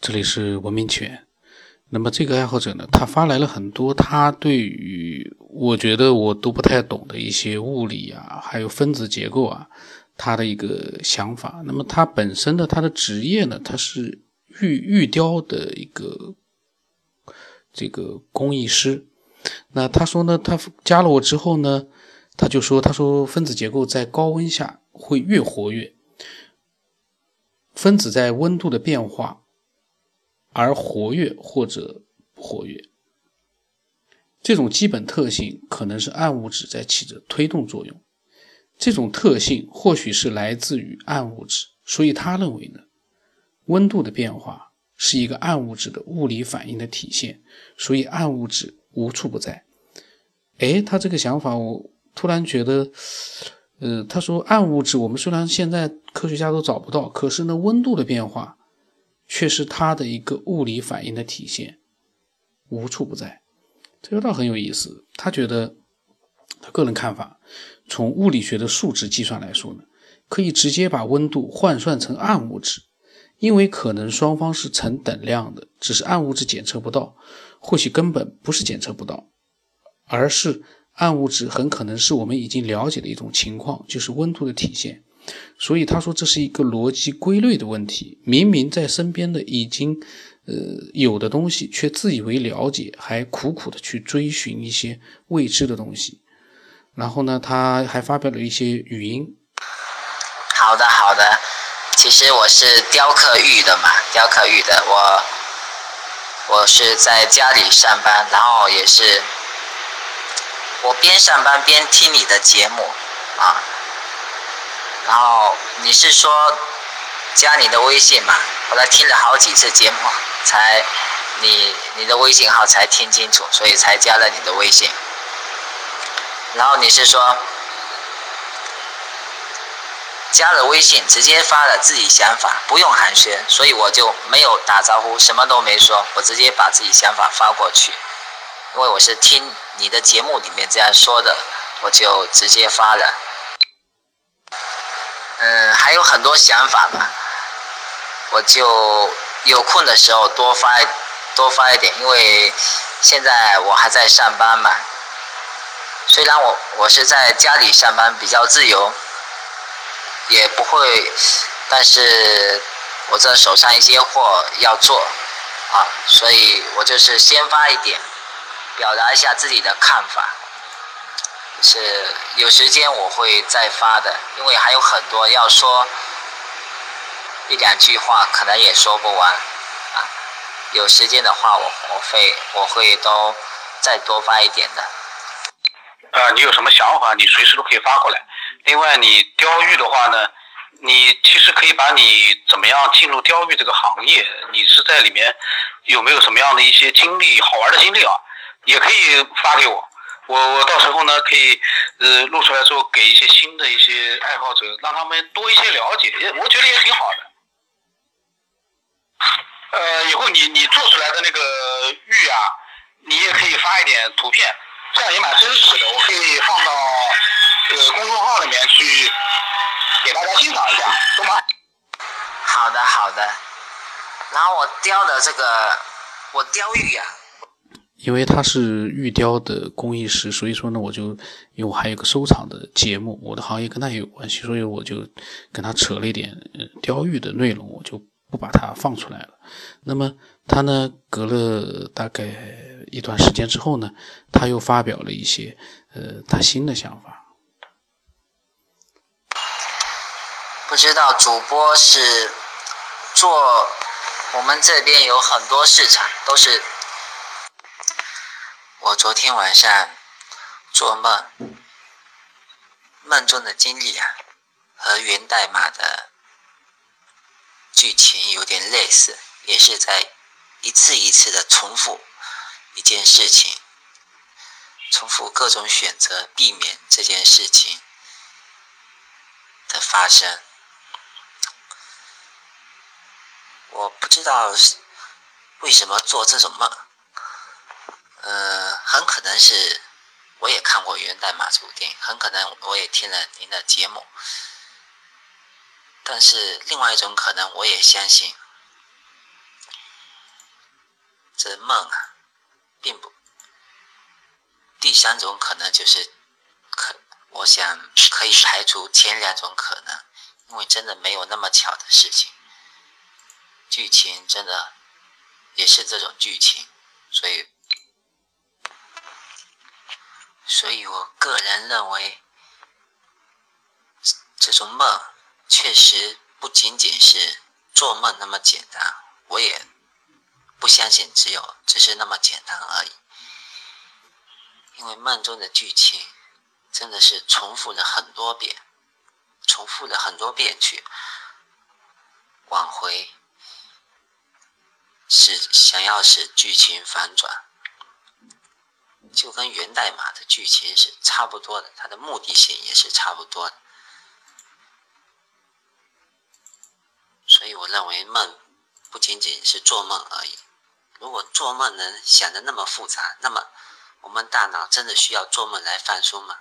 这里是文明犬。那么这个爱好者呢，他发来了很多他对于我觉得我都不太懂的一些物理啊，还有分子结构啊，他的一个想法。那么他本身的他的职业呢，他是玉玉雕的一个这个工艺师。那他说呢，他加了我之后呢，他就说，他说分子结构在高温下会越活跃，分子在温度的变化。而活跃或者不活跃，这种基本特性可能是暗物质在起着推动作用。这种特性或许是来自于暗物质，所以他认为呢，温度的变化是一个暗物质的物理反应的体现，所以暗物质无处不在。哎，他这个想法，我突然觉得，呃，他说暗物质我们虽然现在科学家都找不到，可是呢，温度的变化。却是它的一个物理反应的体现，无处不在。这个倒很有意思。他觉得，他个人看法，从物理学的数值计算来说呢，可以直接把温度换算成暗物质，因为可能双方是成等量的，只是暗物质检测不到，或许根本不是检测不到，而是暗物质很可能是我们已经了解的一种情况，就是温度的体现。所以他说这是一个逻辑规律的问题。明明在身边的已经，呃有的东西，却自以为了解，还苦苦的去追寻一些未知的东西。然后呢，他还发表了一些语音。好的，好的。其实我是雕刻玉的嘛，雕刻玉的。我我是在家里上班，然后也是我边上班边听你的节目啊。然后你是说加你的微信嘛？我来听了好几次节目，才你你的微信号才听清楚，所以才加了你的微信。然后你是说加了微信直接发了自己想法，不用寒暄，所以我就没有打招呼，什么都没说，我直接把自己想法发过去，因为我是听你的节目里面这样说的，我就直接发了。嗯，还有很多想法嘛，我就有空的时候多发多发一点，因为现在我还在上班嘛。虽然我我是在家里上班比较自由，也不会，但是我这手上一些货要做啊，所以我就是先发一点，表达一下自己的看法。是有时间我会再发的，因为还有很多要说一两句话，可能也说不完啊。有时间的话，我我会我会都再多发一点的。啊，你有什么想法，你随时都可以发过来。另外，你雕玉的话呢，你其实可以把你怎么样进入雕玉这个行业，你是在里面有没有什么样的一些经历，好玩的经历啊，也可以发给我。我我到时候呢，可以呃录出来之后，给一些新的一些爱好者，让他们多一些了解，也我觉得也挺好的。呃，以后你你做出来的那个玉啊，你也可以发一点图片，这样也蛮真实的，我可以放到呃公众号里面去给大家欣赏一下，懂吗？好的好的，然后我雕的这个，我雕玉啊。因为他是玉雕的工艺师，所以说呢，我就因为我还有个收藏的节目，我的行业跟他也有关系，所以我就跟他扯了一点雕玉的内容，我就不把它放出来了。那么他呢，隔了大概一段时间之后呢，他又发表了一些呃他新的想法。不知道主播是做我们这边有很多市场都是。我昨天晚上做梦，梦中的经历啊，和源代码的剧情有点类似，也是在一次一次的重复一件事情，重复各种选择，避免这件事情的发生。我不知道为什么做这种梦。很可能是我也看过《源代码》这部电影，很可能我也听了您的节目，但是另外一种可能，我也相信这梦啊，并不。第三种可能就是可，我想可以排除前两种可能，因为真的没有那么巧的事情。剧情真的也是这种剧情，所以，所以我个人认为，这种梦确实不仅仅是做梦那么简单。我也不相信只有只是那么简单而已，因为梦中的剧情真的是重复了很多遍，重复了很多遍去挽回。是想要使剧情反转，就跟源代码的剧情是差不多的，它的目的性也是差不多的。所以我认为梦不仅仅是做梦而已。如果做梦能想的那么复杂，那么我们大脑真的需要做梦来放松吗？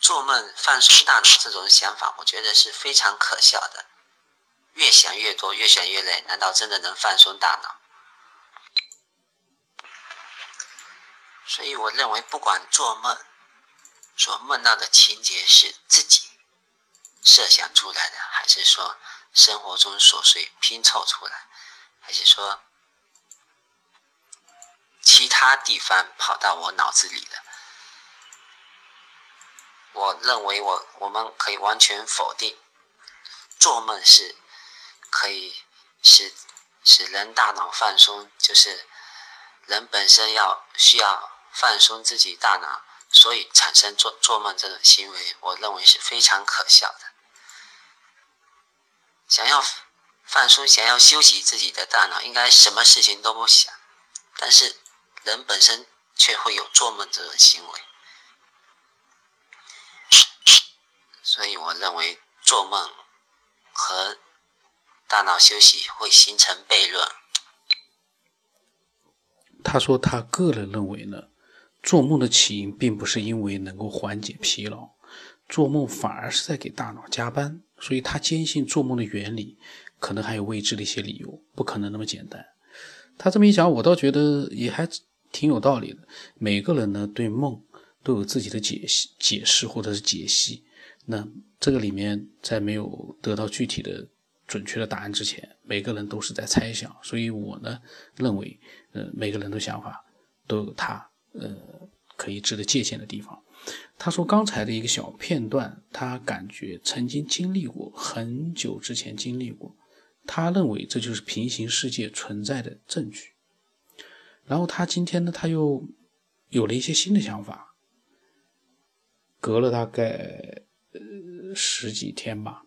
做梦放松大脑这种想法，我觉得是非常可笑的。越想越多，越想越累，难道真的能放松大脑？所以我认为，不管做梦所梦到的情节是自己设想出来的，还是说生活中琐碎拼凑出来，还是说其他地方跑到我脑子里的，我认为我我们可以完全否定做梦是。可以使使人大脑放松，就是人本身要需要放松自己大脑，所以产生做做梦这种行为，我认为是非常可笑的。想要放松，想要休息自己的大脑，应该什么事情都不想，但是人本身却会有做梦这种行为，所以我认为做梦和。大脑休息会形成悖论。他说，他个人认为呢，做梦的起因并不是因为能够缓解疲劳，做梦反而是在给大脑加班。所以他坚信做梦的原理可能还有未知的一些理由，不可能那么简单。他这么一讲，我倒觉得也还挺有道理的。每个人呢，对梦都有自己的解析、解释或者是解析。那这个里面在没有得到具体的。准确的答案之前，每个人都是在猜想，所以我呢认为，呃，每个人的想法都有他呃可以值得借鉴的地方。他说刚才的一个小片段，他感觉曾经经历过，很久之前经历过，他认为这就是平行世界存在的证据。然后他今天呢，他又有了一些新的想法，隔了大概呃十几天吧。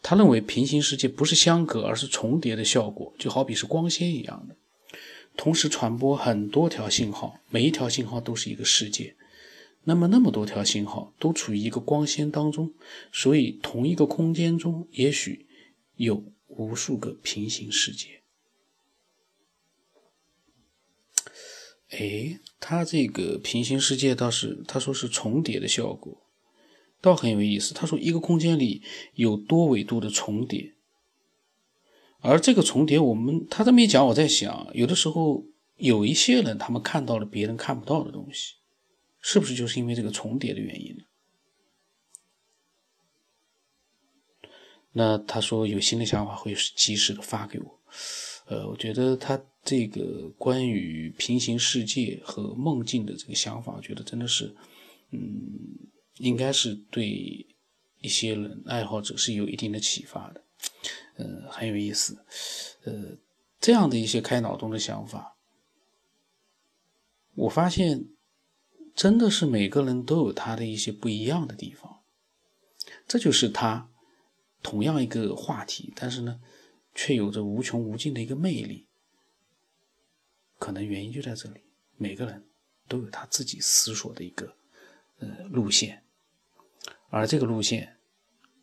他认为平行世界不是相隔，而是重叠的效果，就好比是光纤一样的，同时传播很多条信号，每一条信号都是一个世界。那么那么多条信号都处于一个光纤当中，所以同一个空间中也许有无数个平行世界。哎，他这个平行世界倒是他说是重叠的效果。倒很有意思。他说，一个空间里有多维度的重叠，而这个重叠，我们他这么一讲，我在想，有的时候有一些人，他们看到了别人看不到的东西，是不是就是因为这个重叠的原因呢？那他说有新的想法会及时的发给我。呃，我觉得他这个关于平行世界和梦境的这个想法，我觉得真的是，嗯。应该是对一些人爱好者是有一定的启发的，呃，很有意思，呃，这样的一些开脑洞的想法，我发现真的是每个人都有他的一些不一样的地方，这就是他同样一个话题，但是呢，却有着无穷无尽的一个魅力，可能原因就在这里，每个人都有他自己思索的一个呃路线。而这个路线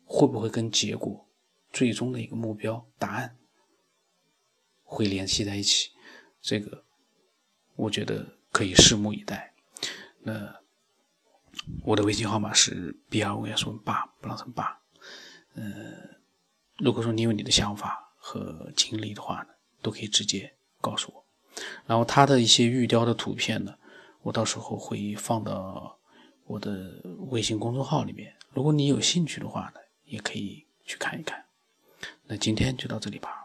会不会跟结果最终的一个目标答案会联系在一起？这个我觉得可以拭目以待。那我的微信号码是 B 二五幺四八不让成八。嗯，如果说你有你的想法和经历的话呢，都可以直接告诉我。然后他的一些玉雕的图片呢，我到时候会放到我的微信公众号里面。如果你有兴趣的话呢，也可以去看一看。那今天就到这里吧。